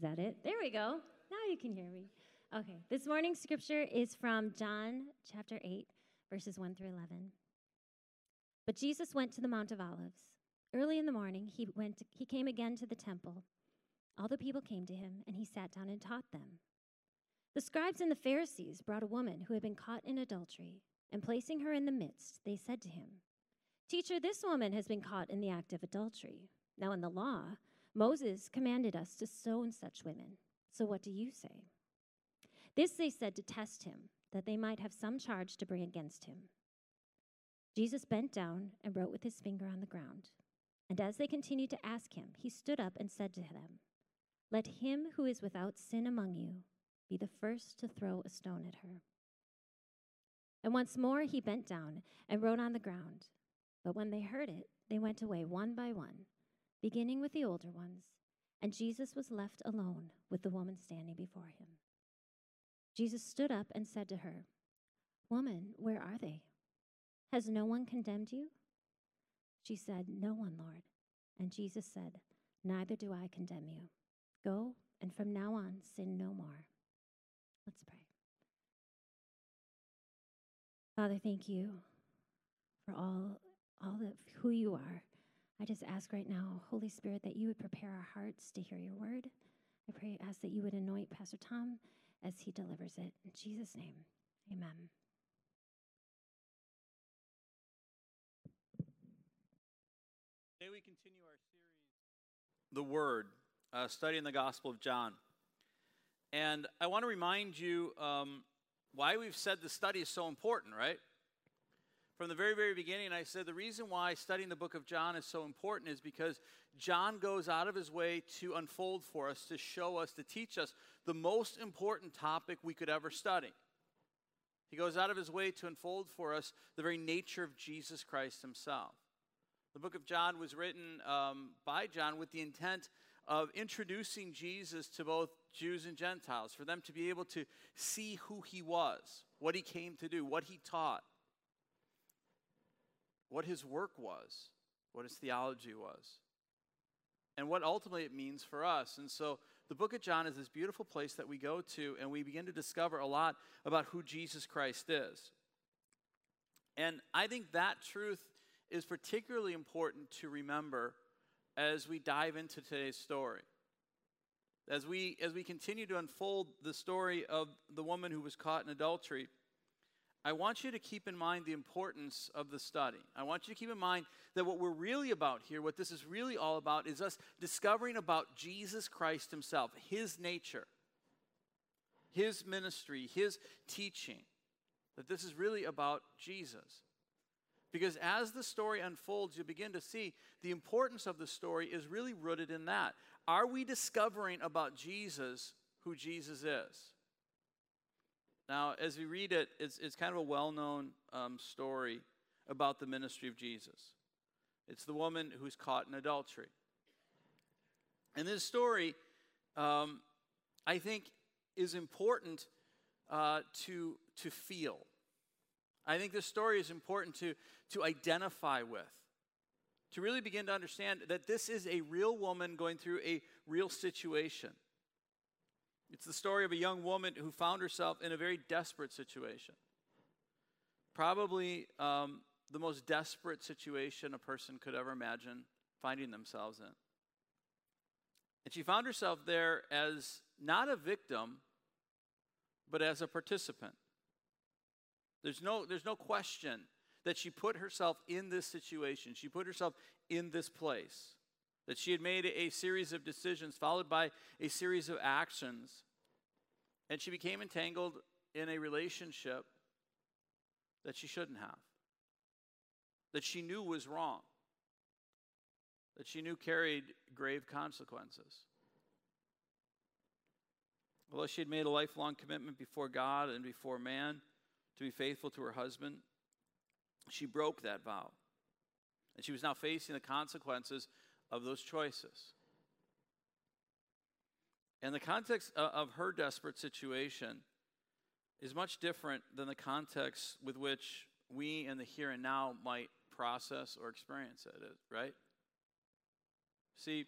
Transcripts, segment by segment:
Is that it? There we go. Now you can hear me. Okay. This morning's scripture is from John chapter 8, verses 1 through 11. But Jesus went to the Mount of Olives. Early in the morning, he, went to, he came again to the temple. All the people came to him, and he sat down and taught them. The scribes and the Pharisees brought a woman who had been caught in adultery, and placing her in the midst, they said to him, Teacher, this woman has been caught in the act of adultery. Now, in the law, Moses commanded us to stone such women. So what do you say? This they said to test him, that they might have some charge to bring against him. Jesus bent down and wrote with his finger on the ground. And as they continued to ask him, he stood up and said to them, Let him who is without sin among you be the first to throw a stone at her. And once more he bent down and wrote on the ground. But when they heard it, they went away one by one, beginning with the older ones, and Jesus was left alone with the woman standing before him. Jesus stood up and said to her, Woman, where are they? Has no one condemned you? She said, No one, Lord. And Jesus said, Neither do I condemn you. Go, and from now on, sin no more. Let's pray. Father, thank you for all, all of who you are. I just ask right now, Holy Spirit, that you would prepare our hearts to hear your word. I pray, ask that you would anoint Pastor Tom as he delivers it. In Jesus' name, amen. Today we continue our series, The Word, uh, studying the Gospel of John. And I want to remind you um, why we've said the study is so important, right? From the very, very beginning, I said the reason why studying the book of John is so important is because John goes out of his way to unfold for us, to show us, to teach us the most important topic we could ever study. He goes out of his way to unfold for us the very nature of Jesus Christ himself. The book of John was written um, by John with the intent of introducing Jesus to both Jews and Gentiles, for them to be able to see who he was, what he came to do, what he taught, what his work was, what his theology was, and what ultimately it means for us. And so the book of John is this beautiful place that we go to and we begin to discover a lot about who Jesus Christ is. And I think that truth is particularly important to remember as we dive into today's story. As we, as we continue to unfold the story of the woman who was caught in adultery, I want you to keep in mind the importance of the study. I want you to keep in mind that what we're really about here, what this is really all about, is us discovering about Jesus Christ Himself, His nature, His ministry, His teaching. That this is really about Jesus. Because as the story unfolds, you begin to see the importance of the story is really rooted in that. Are we discovering about Jesus who Jesus is? Now, as we read it, it's, it's kind of a well known um, story about the ministry of Jesus. It's the woman who's caught in adultery. And this story, um, I think, is important uh, to, to feel. I think this story is important to, to identify with, to really begin to understand that this is a real woman going through a real situation. It's the story of a young woman who found herself in a very desperate situation. Probably um, the most desperate situation a person could ever imagine finding themselves in. And she found herself there as not a victim, but as a participant. There's no, there's no question that she put herself in this situation. She put herself in this place. That she had made a series of decisions followed by a series of actions. And she became entangled in a relationship that she shouldn't have, that she knew was wrong, that she knew carried grave consequences. Although she had made a lifelong commitment before God and before man, to be faithful to her husband, she broke that vow. And she was now facing the consequences of those choices. And the context of her desperate situation is much different than the context with which we in the here and now might process or experience it, right? See,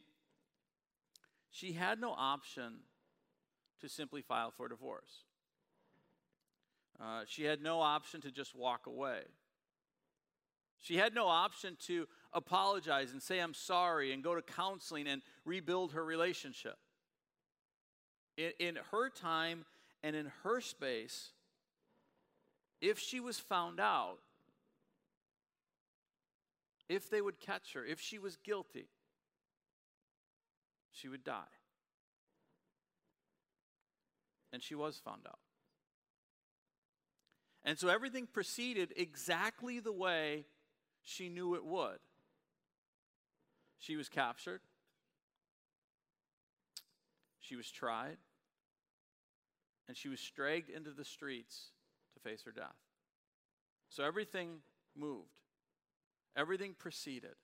she had no option to simply file for divorce. Uh, she had no option to just walk away. She had no option to apologize and say, I'm sorry, and go to counseling and rebuild her relationship. In, in her time and in her space, if she was found out, if they would catch her, if she was guilty, she would die. And she was found out. And so everything proceeded exactly the way she knew it would. She was captured, she was tried, and she was dragged into the streets to face her death. So everything moved, everything proceeded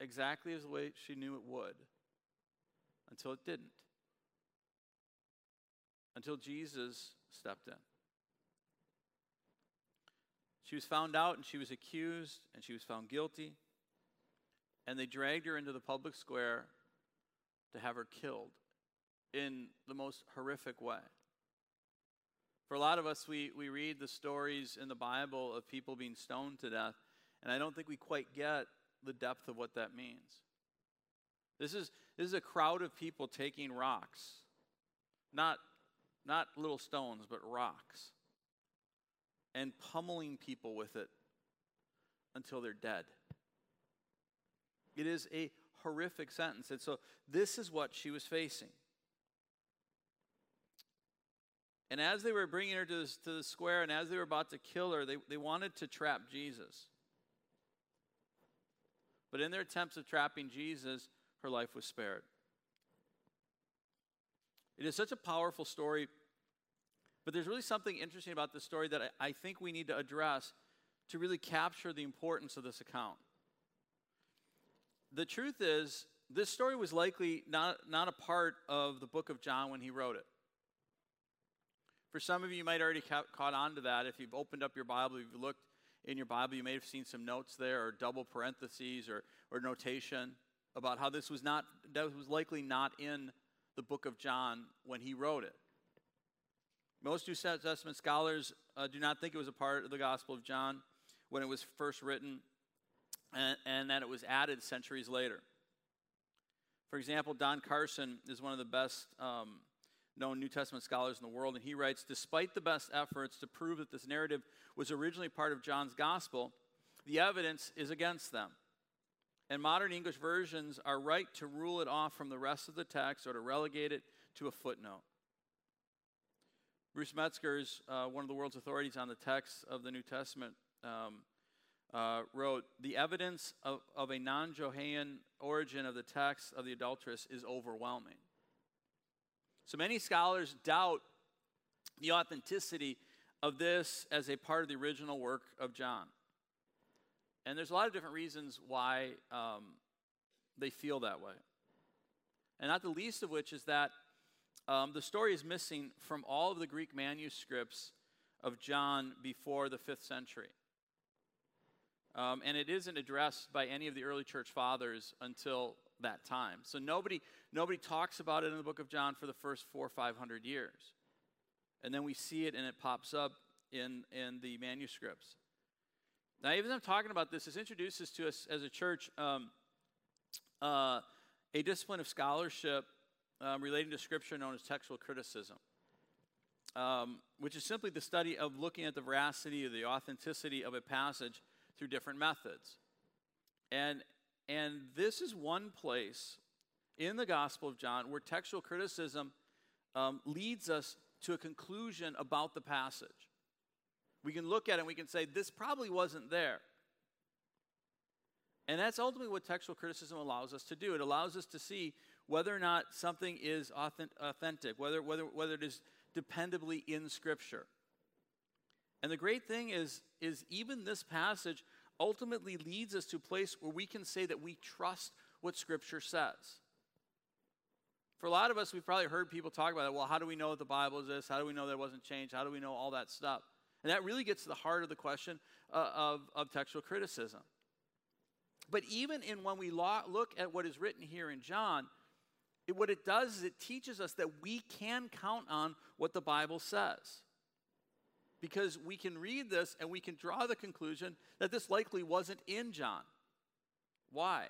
exactly as the way she knew it would until it didn't. Until Jesus stepped in. She was found out and she was accused and she was found guilty. And they dragged her into the public square to have her killed in the most horrific way. For a lot of us, we, we read the stories in the Bible of people being stoned to death, and I don't think we quite get the depth of what that means. This is, this is a crowd of people taking rocks, not, not little stones, but rocks, and pummeling people with it until they're dead. It is a horrific sentence. And so this is what she was facing. And as they were bringing her to, this, to the square and as they were about to kill her, they, they wanted to trap Jesus. But in their attempts of trapping Jesus, her life was spared. It is such a powerful story, but there's really something interesting about this story that I, I think we need to address to really capture the importance of this account. The truth is, this story was likely not, not a part of the book of John when he wrote it. For some of you, you might already ca- caught on to that. If you've opened up your Bible, if you've looked in your Bible, you may have seen some notes there, or double parentheses, or, or notation about how this was not that was likely not in the book of John when he wrote it. Most New Testament scholars uh, do not think it was a part of the Gospel of John when it was first written, and, and that it was added centuries later. For example, Don Carson is one of the best um, known New Testament scholars in the world, and he writes Despite the best efforts to prove that this narrative was originally part of John's gospel, the evidence is against them. And modern English versions are right to rule it off from the rest of the text or to relegate it to a footnote. Bruce Metzger is uh, one of the world's authorities on the text of the New Testament. Um, uh, wrote, The evidence of, of a non Johannine origin of the text of the adulteress is overwhelming. So many scholars doubt the authenticity of this as a part of the original work of John. And there's a lot of different reasons why um, they feel that way. And not the least of which is that um, the story is missing from all of the Greek manuscripts of John before the fifth century. Um, and it isn't addressed by any of the early church fathers until that time. So nobody, nobody talks about it in the book of John for the first four or five hundred years. And then we see it and it pops up in, in the manuscripts. Now, even though I'm talking about this, this introduces to us as a church um, uh, a discipline of scholarship um, relating to Scripture known as textual criticism, um, which is simply the study of looking at the veracity or the authenticity of a passage through different methods. And and this is one place in the Gospel of John where textual criticism um, leads us to a conclusion about the passage. We can look at it and we can say, this probably wasn't there. And that's ultimately what textual criticism allows us to do. It allows us to see whether or not something is authentic, whether, whether, whether it is dependably in Scripture. And the great thing is, is even this passage ultimately leads us to a place where we can say that we trust what Scripture says. For a lot of us, we've probably heard people talk about it. Well, how do we know that the Bible is this? How do we know that it wasn't changed? How do we know all that stuff? And that really gets to the heart of the question uh, of, of textual criticism. But even in when we lo- look at what is written here in John, it, what it does is it teaches us that we can count on what the Bible says. Because we can read this and we can draw the conclusion that this likely wasn't in John. Why?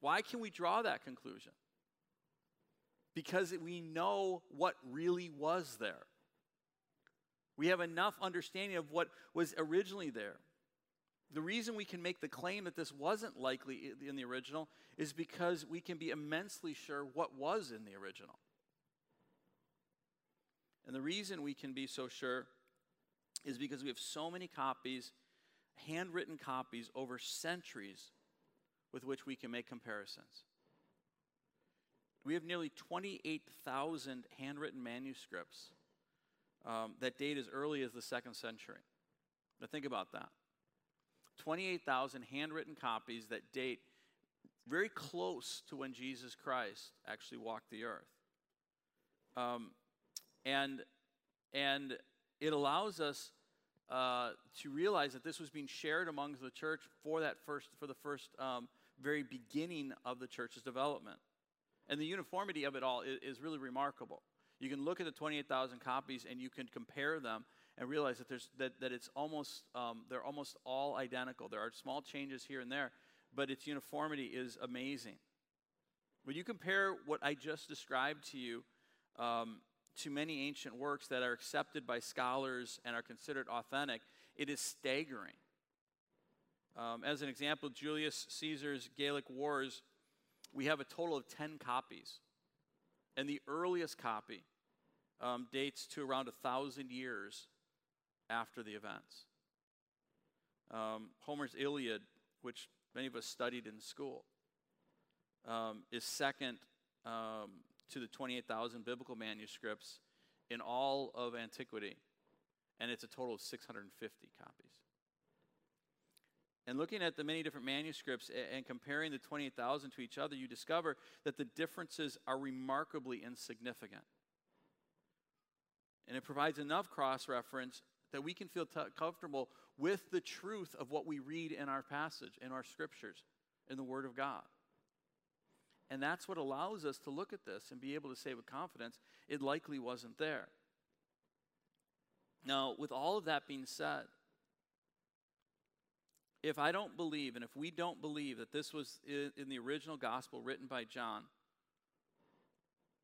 Why can we draw that conclusion? Because we know what really was there. We have enough understanding of what was originally there. The reason we can make the claim that this wasn't likely in the original is because we can be immensely sure what was in the original. And the reason we can be so sure is because we have so many copies, handwritten copies over centuries with which we can make comparisons. We have nearly 28,000 handwritten manuscripts um, that date as early as the second century. Now, think about that 28,000 handwritten copies that date very close to when Jesus Christ actually walked the earth. Um, and, and it allows us uh, to realize that this was being shared among the church for that first, for the first um, very beginning of the church's development. And the uniformity of it all is, is really remarkable. You can look at the 28,000 copies and you can compare them and realize that, there's, that, that it's almost, um, they're almost all identical. There are small changes here and there, but its uniformity is amazing. When you compare what I just described to you um, to many ancient works that are accepted by scholars and are considered authentic, it is staggering. Um, as an example, Julius Caesar's Gallic Wars, we have a total of 10 copies. And the earliest copy um, dates to around a thousand years after the events. Um, Homer's Iliad, which many of us studied in school, um, is second um, to the 28,000 biblical manuscripts in all of antiquity, and it's a total of 650 copies. And looking at the many different manuscripts and comparing the 28,000 to each other, you discover that the differences are remarkably insignificant. And it provides enough cross reference that we can feel t- comfortable with the truth of what we read in our passage, in our scriptures, in the Word of God. And that's what allows us to look at this and be able to say with confidence, it likely wasn't there. Now, with all of that being said, if I don't believe, and if we don't believe that this was in the original gospel written by John,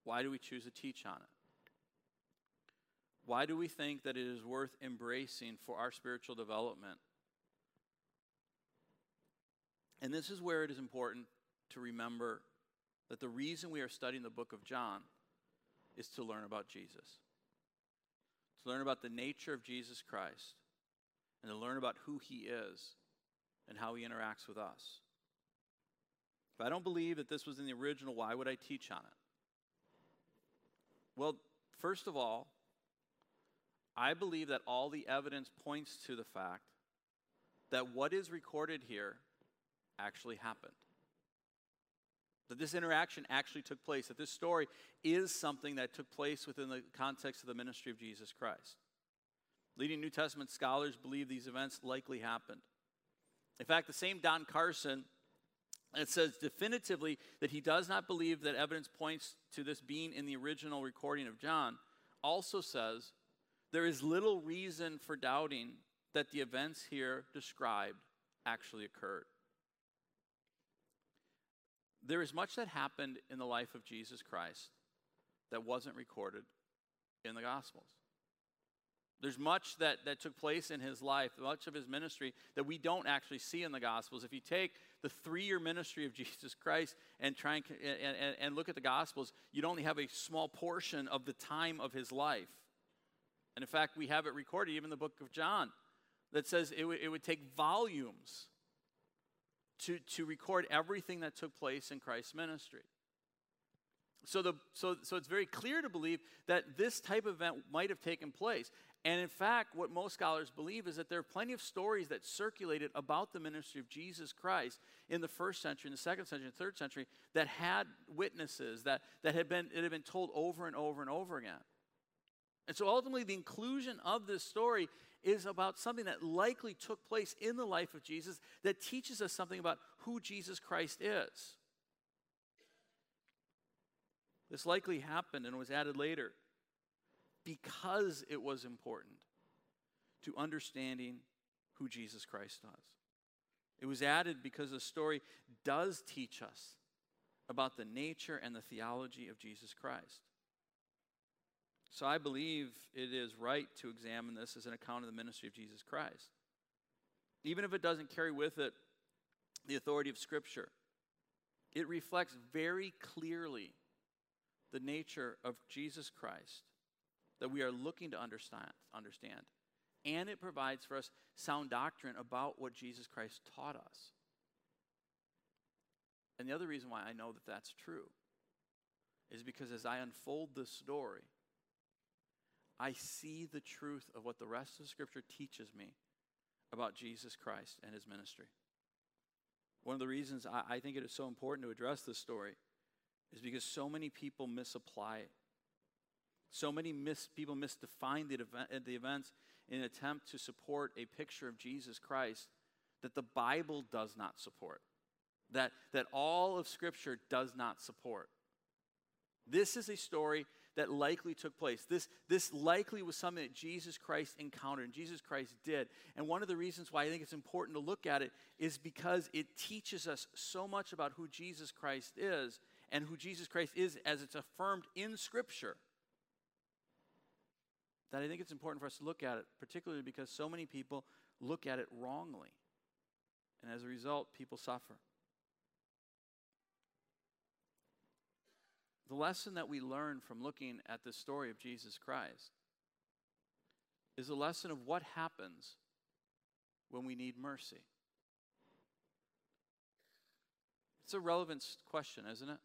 why do we choose to teach on it? Why do we think that it is worth embracing for our spiritual development? And this is where it is important to remember that the reason we are studying the book of John is to learn about Jesus, to learn about the nature of Jesus Christ, and to learn about who he is and how he interacts with us. If I don't believe that this was in the original, why would I teach on it? Well, first of all, I believe that all the evidence points to the fact that what is recorded here actually happened. That this interaction actually took place, that this story is something that took place within the context of the ministry of Jesus Christ. Leading New Testament scholars believe these events likely happened. In fact, the same Don Carson, it says definitively that he does not believe that evidence points to this being in the original recording of John, also says there is little reason for doubting that the events here described actually occurred. There is much that happened in the life of Jesus Christ that wasn't recorded in the Gospels. There's much that, that took place in his life, much of his ministry that we don't actually see in the Gospels. If you take the three year ministry of Jesus Christ and try and, and, and look at the Gospels, you'd only have a small portion of the time of his life. And in fact, we have it recorded even in the book of John that says it, w- it would take volumes to, to record everything that took place in Christ's ministry. So, the, so, so it's very clear to believe that this type of event might have taken place. And in fact, what most scholars believe is that there are plenty of stories that circulated about the ministry of Jesus Christ in the first century, in the second century, and third century that had witnesses, that, that had been, it had been told over and over and over again. And so ultimately, the inclusion of this story is about something that likely took place in the life of Jesus that teaches us something about who Jesus Christ is. This likely happened and was added later because it was important to understanding who Jesus Christ was. It was added because the story does teach us about the nature and the theology of Jesus Christ. So I believe it is right to examine this as an account of the ministry of Jesus Christ. Even if it doesn't carry with it the authority of Scripture, it reflects very clearly the nature of Jesus Christ that we are looking to understand, understand. And it provides for us sound doctrine about what Jesus Christ taught us. And the other reason why I know that that's true is because as I unfold this story, I see the truth of what the rest of Scripture teaches me about Jesus Christ and his ministry. One of the reasons I, I think it is so important to address this story is because so many people misapply it. So many mis- people misdefine the, event, the events in an attempt to support a picture of Jesus Christ that the Bible does not support, that, that all of Scripture does not support. This is a story that likely took place. This, this likely was something that Jesus Christ encountered and Jesus Christ did. And one of the reasons why I think it's important to look at it is because it teaches us so much about who Jesus Christ is and who Jesus Christ is as it's affirmed in Scripture. That I think it's important for us to look at it, particularly because so many people look at it wrongly. And as a result, people suffer. The lesson that we learn from looking at the story of Jesus Christ is a lesson of what happens when we need mercy. It's a relevant question, isn't it?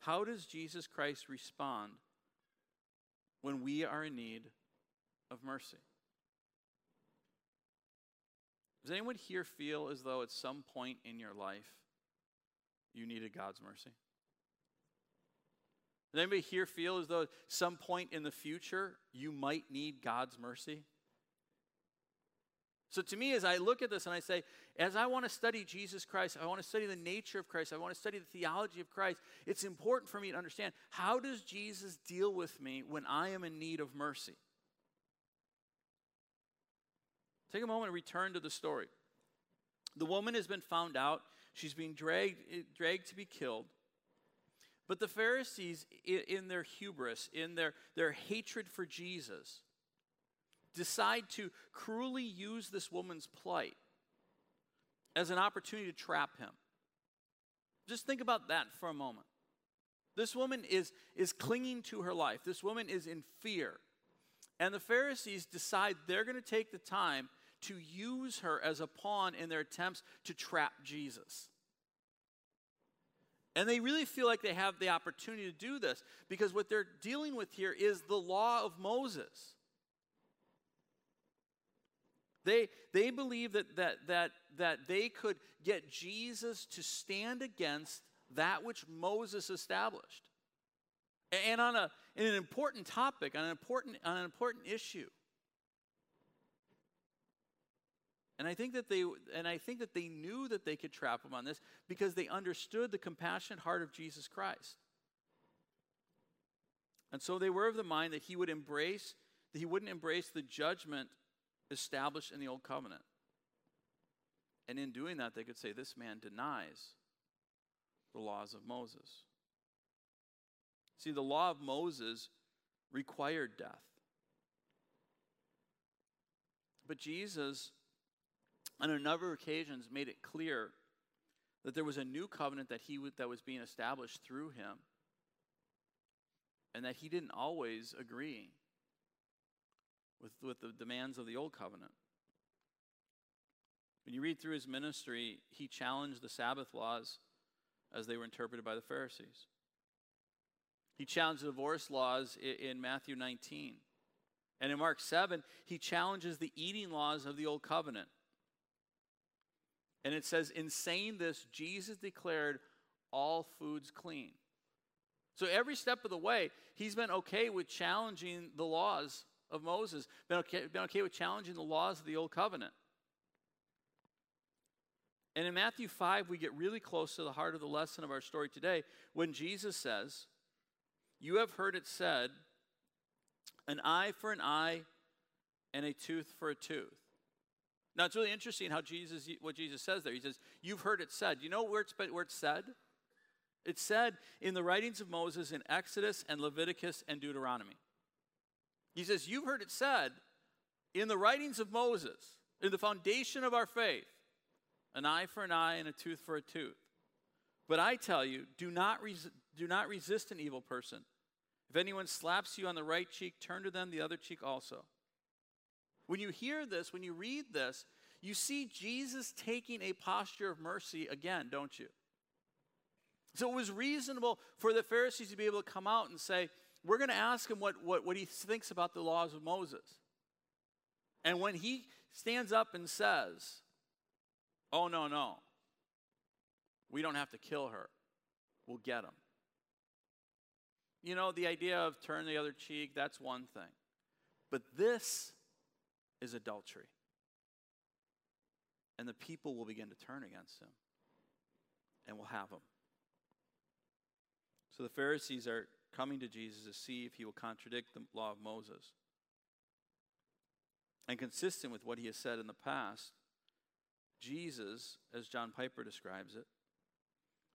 How does Jesus Christ respond when we are in need of mercy? Does anyone here feel as though at some point in your life you needed God's mercy? Does anybody here feel as though some point in the future you might need God's mercy? So, to me, as I look at this and I say, as I want to study Jesus Christ, I want to study the nature of Christ, I want to study the theology of Christ, it's important for me to understand how does Jesus deal with me when I am in need of mercy? Take a moment and return to the story. The woman has been found out, she's being dragged, eh, dragged to be killed. But the Pharisees, in their hubris, in their, their hatred for Jesus, decide to cruelly use this woman's plight as an opportunity to trap him. Just think about that for a moment. This woman is, is clinging to her life, this woman is in fear. And the Pharisees decide they're going to take the time to use her as a pawn in their attempts to trap Jesus. And they really feel like they have the opportunity to do this because what they're dealing with here is the law of Moses. They, they believe that, that, that, that they could get Jesus to stand against that which Moses established. And on a, in an important topic, on an important, on an important issue. And I think that they and I think that they knew that they could trap him on this because they understood the compassionate heart of Jesus Christ. And so they were of the mind that he would embrace that he wouldn't embrace the judgment established in the old covenant. And in doing that they could say this man denies the laws of Moses. See, the law of Moses required death. But Jesus on a number of occasions made it clear that there was a new covenant that he that was being established through him and that he didn't always agree with, with the demands of the old covenant. When you read through his ministry he challenged the sabbath laws as they were interpreted by the pharisees. He challenged the divorce laws in, in matthew 19 and in mark 7 he challenges the eating laws of the old covenant and it says, in saying this, Jesus declared all foods clean. So every step of the way, he's been okay with challenging the laws of Moses, been okay, been okay with challenging the laws of the old covenant. And in Matthew 5, we get really close to the heart of the lesson of our story today when Jesus says, You have heard it said, an eye for an eye and a tooth for a tooth. Now it's really interesting how Jesus, what Jesus says there. He says, "You've heard it said." You know where it's where it's said? It's said in the writings of Moses in Exodus and Leviticus and Deuteronomy. He says, "You've heard it said in the writings of Moses, in the foundation of our faith, an eye for an eye and a tooth for a tooth." But I tell you, do not, res- do not resist an evil person. If anyone slaps you on the right cheek, turn to them the other cheek also. When you hear this, when you read this, you see Jesus taking a posture of mercy again, don't you? So it was reasonable for the Pharisees to be able to come out and say, We're going to ask him what, what, what he thinks about the laws of Moses. And when he stands up and says, Oh, no, no, we don't have to kill her, we'll get him. You know, the idea of turn the other cheek, that's one thing. But this is adultery. And the people will begin to turn against him and will have him. So the Pharisees are coming to Jesus to see if he will contradict the law of Moses. And consistent with what he has said in the past, Jesus, as John Piper describes it,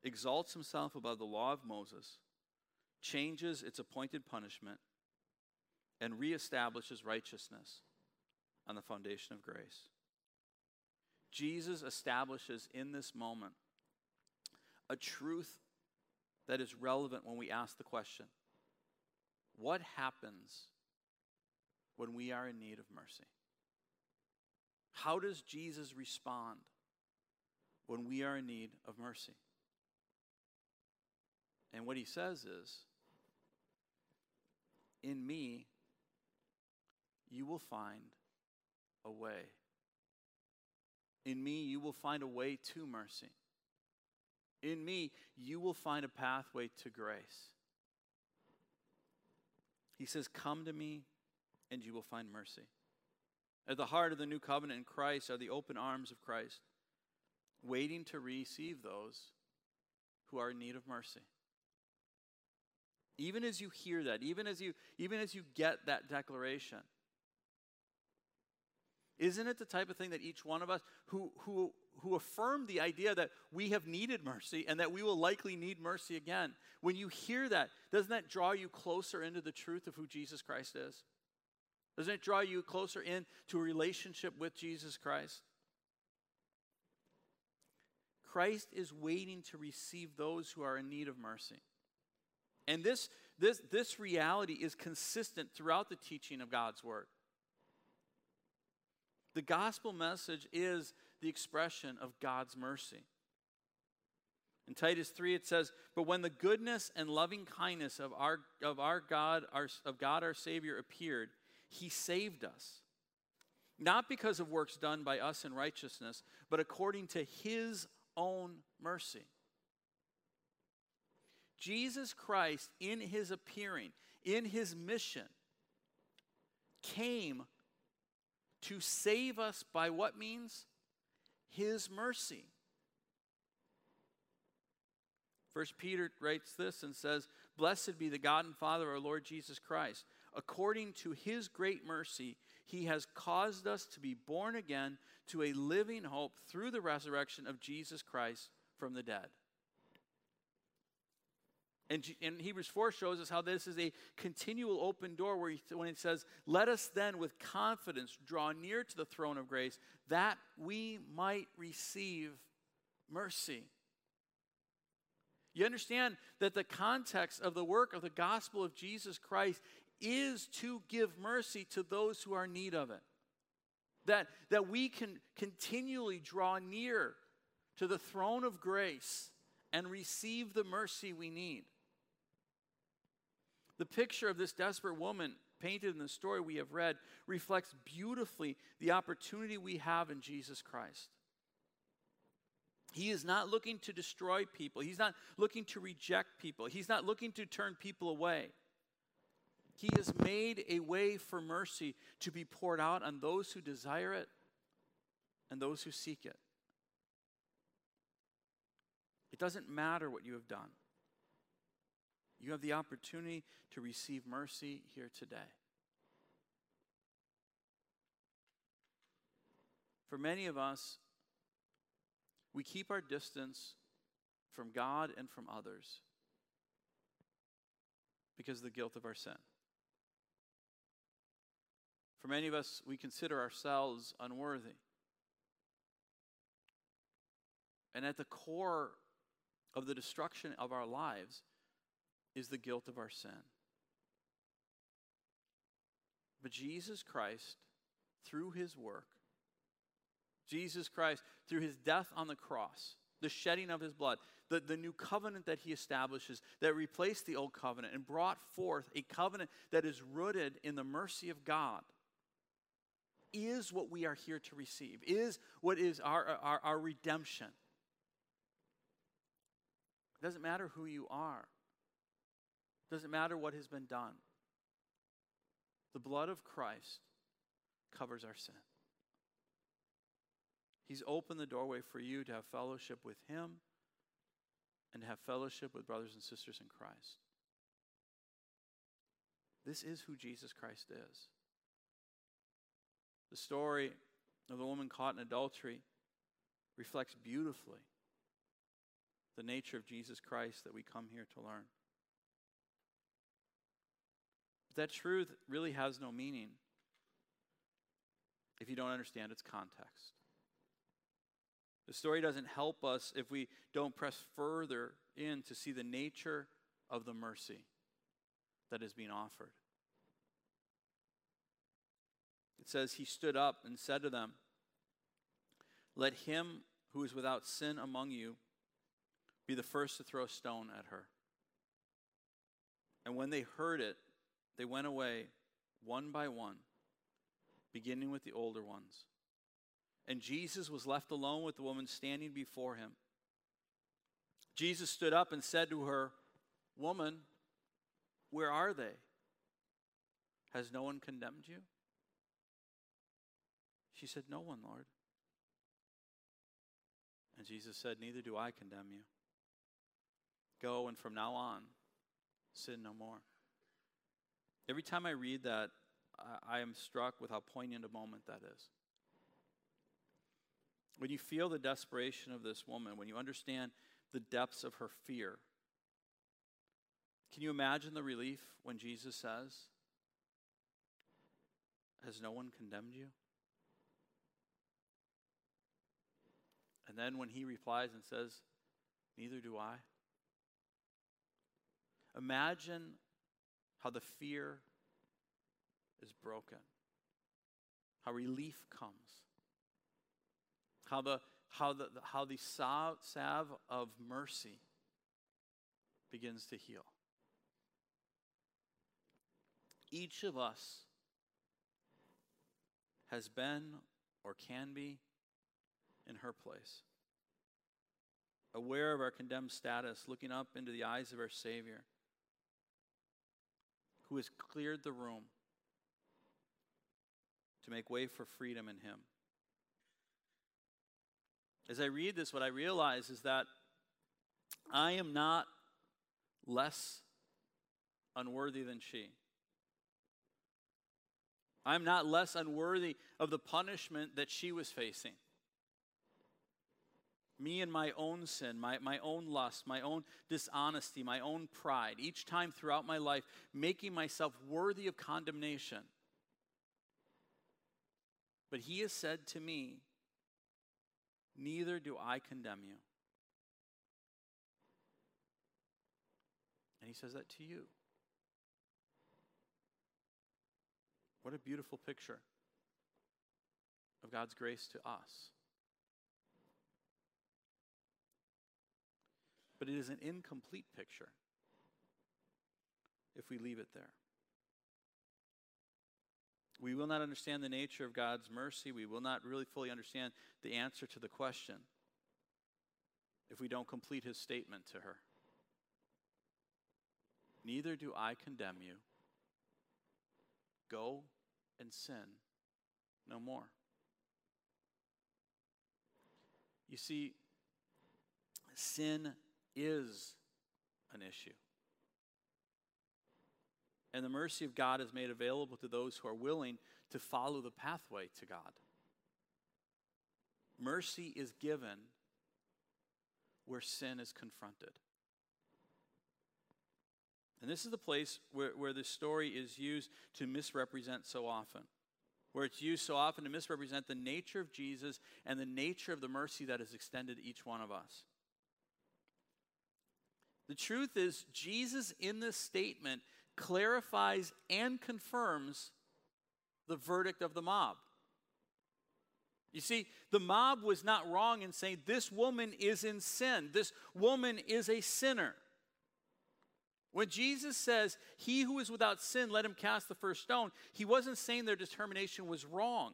exalts himself above the law of Moses, changes its appointed punishment, and reestablishes righteousness on the foundation of grace. Jesus establishes in this moment a truth that is relevant when we ask the question what happens when we are in need of mercy? How does Jesus respond when we are in need of mercy? And what he says is, In me, you will find a way. In me, you will find a way to mercy. In me, you will find a pathway to grace. He says, Come to me, and you will find mercy. At the heart of the new covenant in Christ are the open arms of Christ, waiting to receive those who are in need of mercy. Even as you hear that, even as you, even as you get that declaration, isn't it the type of thing that each one of us who, who, who affirm the idea that we have needed mercy and that we will likely need mercy again, when you hear that, doesn't that draw you closer into the truth of who Jesus Christ is? Doesn't it draw you closer in to a relationship with Jesus Christ? Christ is waiting to receive those who are in need of mercy. And this, this, this reality is consistent throughout the teaching of God's Word. The gospel message is the expression of God's mercy. In Titus 3, it says, But when the goodness and loving kindness of our, of our God, our, of God our Savior appeared, he saved us. Not because of works done by us in righteousness, but according to his own mercy. Jesus Christ, in his appearing, in his mission, came to save us by what means? His mercy. First Peter writes this and says, Blessed be the God and Father of our Lord Jesus Christ. According to his great mercy, he has caused us to be born again to a living hope through the resurrection of Jesus Christ from the dead. And, and Hebrews 4 shows us how this is a continual open door where he, when it says, Let us then with confidence draw near to the throne of grace that we might receive mercy. You understand that the context of the work of the gospel of Jesus Christ is to give mercy to those who are in need of it. That, that we can continually draw near to the throne of grace and receive the mercy we need. The picture of this desperate woman painted in the story we have read reflects beautifully the opportunity we have in Jesus Christ. He is not looking to destroy people. He's not looking to reject people. He's not looking to turn people away. He has made a way for mercy to be poured out on those who desire it and those who seek it. It doesn't matter what you have done. You have the opportunity to receive mercy here today. For many of us, we keep our distance from God and from others because of the guilt of our sin. For many of us, we consider ourselves unworthy. And at the core of the destruction of our lives is the guilt of our sin. But Jesus Christ, through his work, Jesus Christ, through his death on the cross, the shedding of his blood, the, the new covenant that he establishes that replaced the old covenant and brought forth a covenant that is rooted in the mercy of God, is what we are here to receive, is what is our, our, our redemption. It doesn't matter who you are. Doesn't matter what has been done. The blood of Christ covers our sin. He's opened the doorway for you to have fellowship with Him and to have fellowship with brothers and sisters in Christ. This is who Jesus Christ is. The story of the woman caught in adultery reflects beautifully the nature of Jesus Christ that we come here to learn. That truth really has no meaning if you don't understand its context. The story doesn't help us if we don't press further in to see the nature of the mercy that is being offered. It says, He stood up and said to them, Let him who is without sin among you be the first to throw a stone at her. And when they heard it, they went away one by one, beginning with the older ones. And Jesus was left alone with the woman standing before him. Jesus stood up and said to her, Woman, where are they? Has no one condemned you? She said, No one, Lord. And Jesus said, Neither do I condemn you. Go and from now on, sin no more. Every time I read that, I, I am struck with how poignant a moment that is. When you feel the desperation of this woman, when you understand the depths of her fear, can you imagine the relief when Jesus says, Has no one condemned you? And then when he replies and says, Neither do I. Imagine how the fear is broken, how relief comes how the, how the, how the salve of mercy begins to heal. Each of us has been or can be in her place. Aware of our condemned status, looking up into the eyes of our Savior, who has cleared the room to make way for freedom in Him. As I read this, what I realize is that I am not less unworthy than she. I'm not less unworthy of the punishment that she was facing. Me and my own sin, my, my own lust, my own dishonesty, my own pride, each time throughout my life, making myself worthy of condemnation. But he has said to me, Neither do I condemn you. And he says that to you. What a beautiful picture of God's grace to us. But it is an incomplete picture if we leave it there. We will not understand the nature of God's mercy. We will not really fully understand the answer to the question if we don't complete his statement to her. Neither do I condemn you. Go and sin no more. You see, sin is an issue. And the mercy of God is made available to those who are willing to follow the pathway to God. Mercy is given where sin is confronted. And this is the place where, where the story is used to misrepresent so often. Where it's used so often to misrepresent the nature of Jesus and the nature of the mercy that is extended to each one of us. The truth is, Jesus in this statement clarifies and confirms the verdict of the mob. You see, the mob was not wrong in saying this woman is in sin, this woman is a sinner. When Jesus says, He who is without sin, let him cast the first stone, he wasn't saying their determination was wrong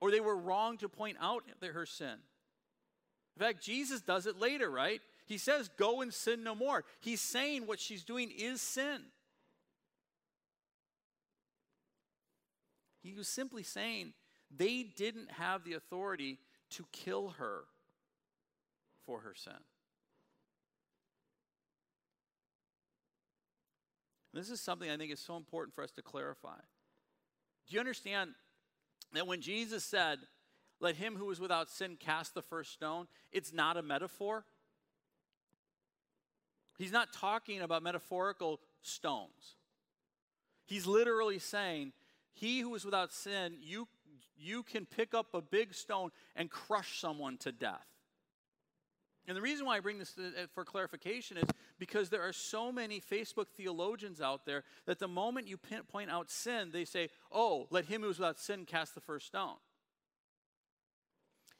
or they were wrong to point out her sin. In fact, Jesus does it later, right? He says, Go and sin no more. He's saying what she's doing is sin. He was simply saying they didn't have the authority to kill her for her sin. This is something I think is so important for us to clarify. Do you understand that when Jesus said, Let him who is without sin cast the first stone, it's not a metaphor? He's not talking about metaphorical stones. He's literally saying, He who is without sin, you, you can pick up a big stone and crush someone to death. And the reason why I bring this uh, for clarification is because there are so many Facebook theologians out there that the moment you point out sin, they say, oh, let him who is without sin cast the first stone.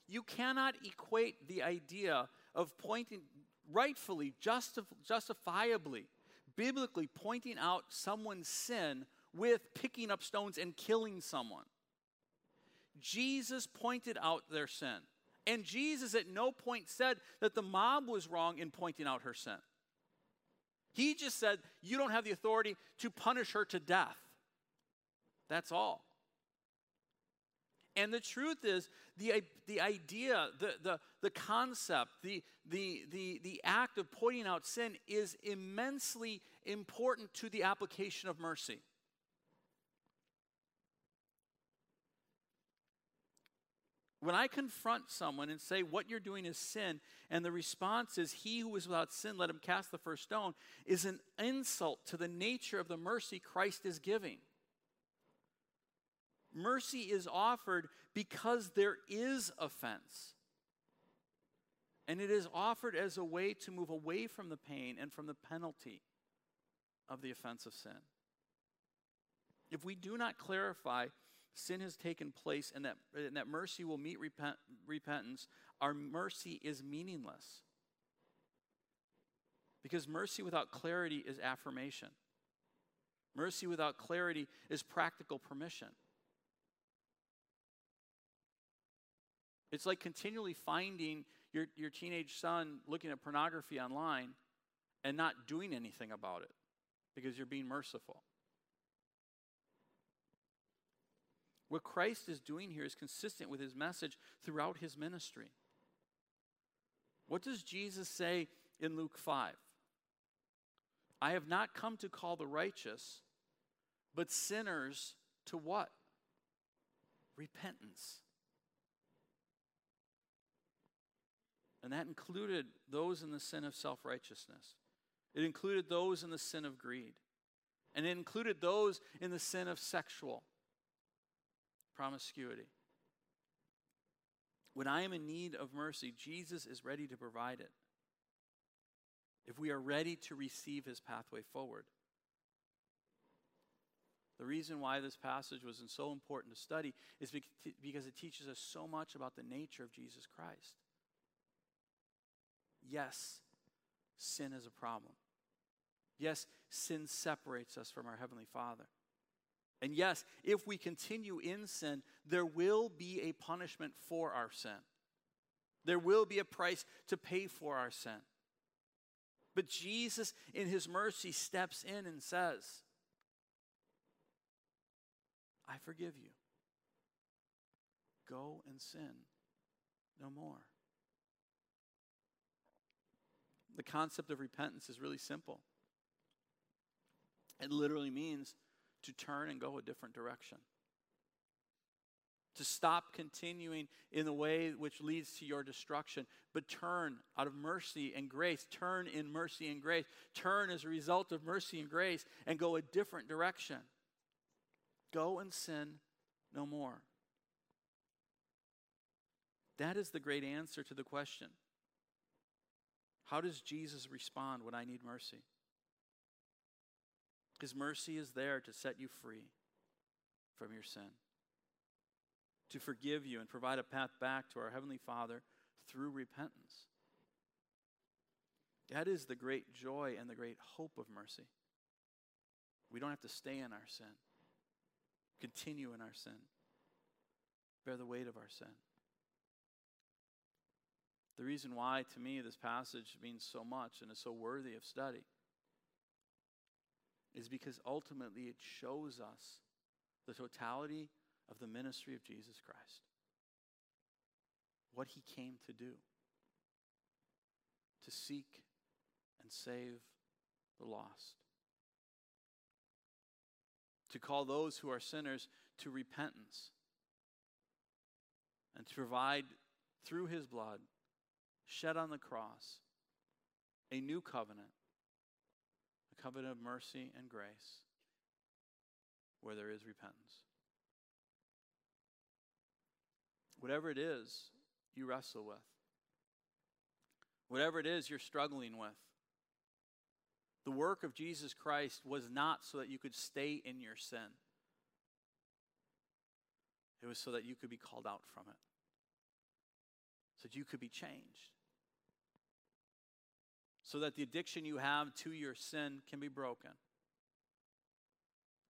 You cannot equate the idea of pointing, rightfully, justif- justifiably, biblically pointing out someone's sin with picking up stones and killing someone. Jesus pointed out their sin. And Jesus at no point said that the mob was wrong in pointing out her sin. He just said, You don't have the authority to punish her to death. That's all. And the truth is, the, the idea, the, the, the concept, the, the, the, the act of pointing out sin is immensely important to the application of mercy. When I confront someone and say, What you're doing is sin, and the response is, He who is without sin, let him cast the first stone, is an insult to the nature of the mercy Christ is giving. Mercy is offered because there is offense. And it is offered as a way to move away from the pain and from the penalty of the offense of sin. If we do not clarify sin has taken place and that, and that mercy will meet repent, repentance, our mercy is meaningless. Because mercy without clarity is affirmation. Mercy without clarity is practical permission. It's like continually finding your, your teenage son looking at pornography online and not doing anything about it because you're being merciful. What Christ is doing here is consistent with his message throughout his ministry. What does Jesus say in Luke 5? I have not come to call the righteous, but sinners to what? Repentance. And that included those in the sin of self righteousness. It included those in the sin of greed. And it included those in the sin of sexual promiscuity. When I am in need of mercy, Jesus is ready to provide it. If we are ready to receive his pathway forward. The reason why this passage was so important to study is because it teaches us so much about the nature of Jesus Christ. Yes, sin is a problem. Yes, sin separates us from our Heavenly Father. And yes, if we continue in sin, there will be a punishment for our sin. There will be a price to pay for our sin. But Jesus, in his mercy, steps in and says, I forgive you. Go and sin no more. The concept of repentance is really simple. It literally means to turn and go a different direction. To stop continuing in the way which leads to your destruction, but turn out of mercy and grace. Turn in mercy and grace. Turn as a result of mercy and grace and go a different direction. Go and sin no more. That is the great answer to the question How does Jesus respond when I need mercy? His mercy is there to set you free from your sin, to forgive you and provide a path back to our Heavenly Father through repentance. That is the great joy and the great hope of mercy. We don't have to stay in our sin, continue in our sin, bear the weight of our sin. The reason why, to me, this passage means so much and is so worthy of study is because ultimately it shows us the totality of the ministry of Jesus Christ. What he came to do. To seek and save the lost, to call those who are sinners to repentance, and to provide through his blood shed on the cross a new covenant a covenant of mercy and grace where there is repentance. Whatever it is you wrestle with, whatever it is you're struggling with, the work of Jesus Christ was not so that you could stay in your sin. It was so that you could be called out from it, so that you could be changed so that the addiction you have to your sin can be broken.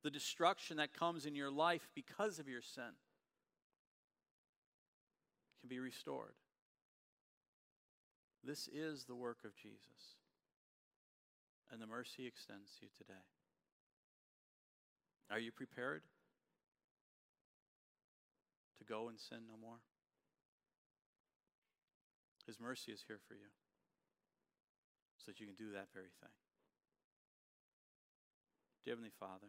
The destruction that comes in your life because of your sin can be restored. This is the work of Jesus, and the mercy extends to you today. Are you prepared to go and sin no more? His mercy is here for you that you can do that very thing. Dear Heavenly Father,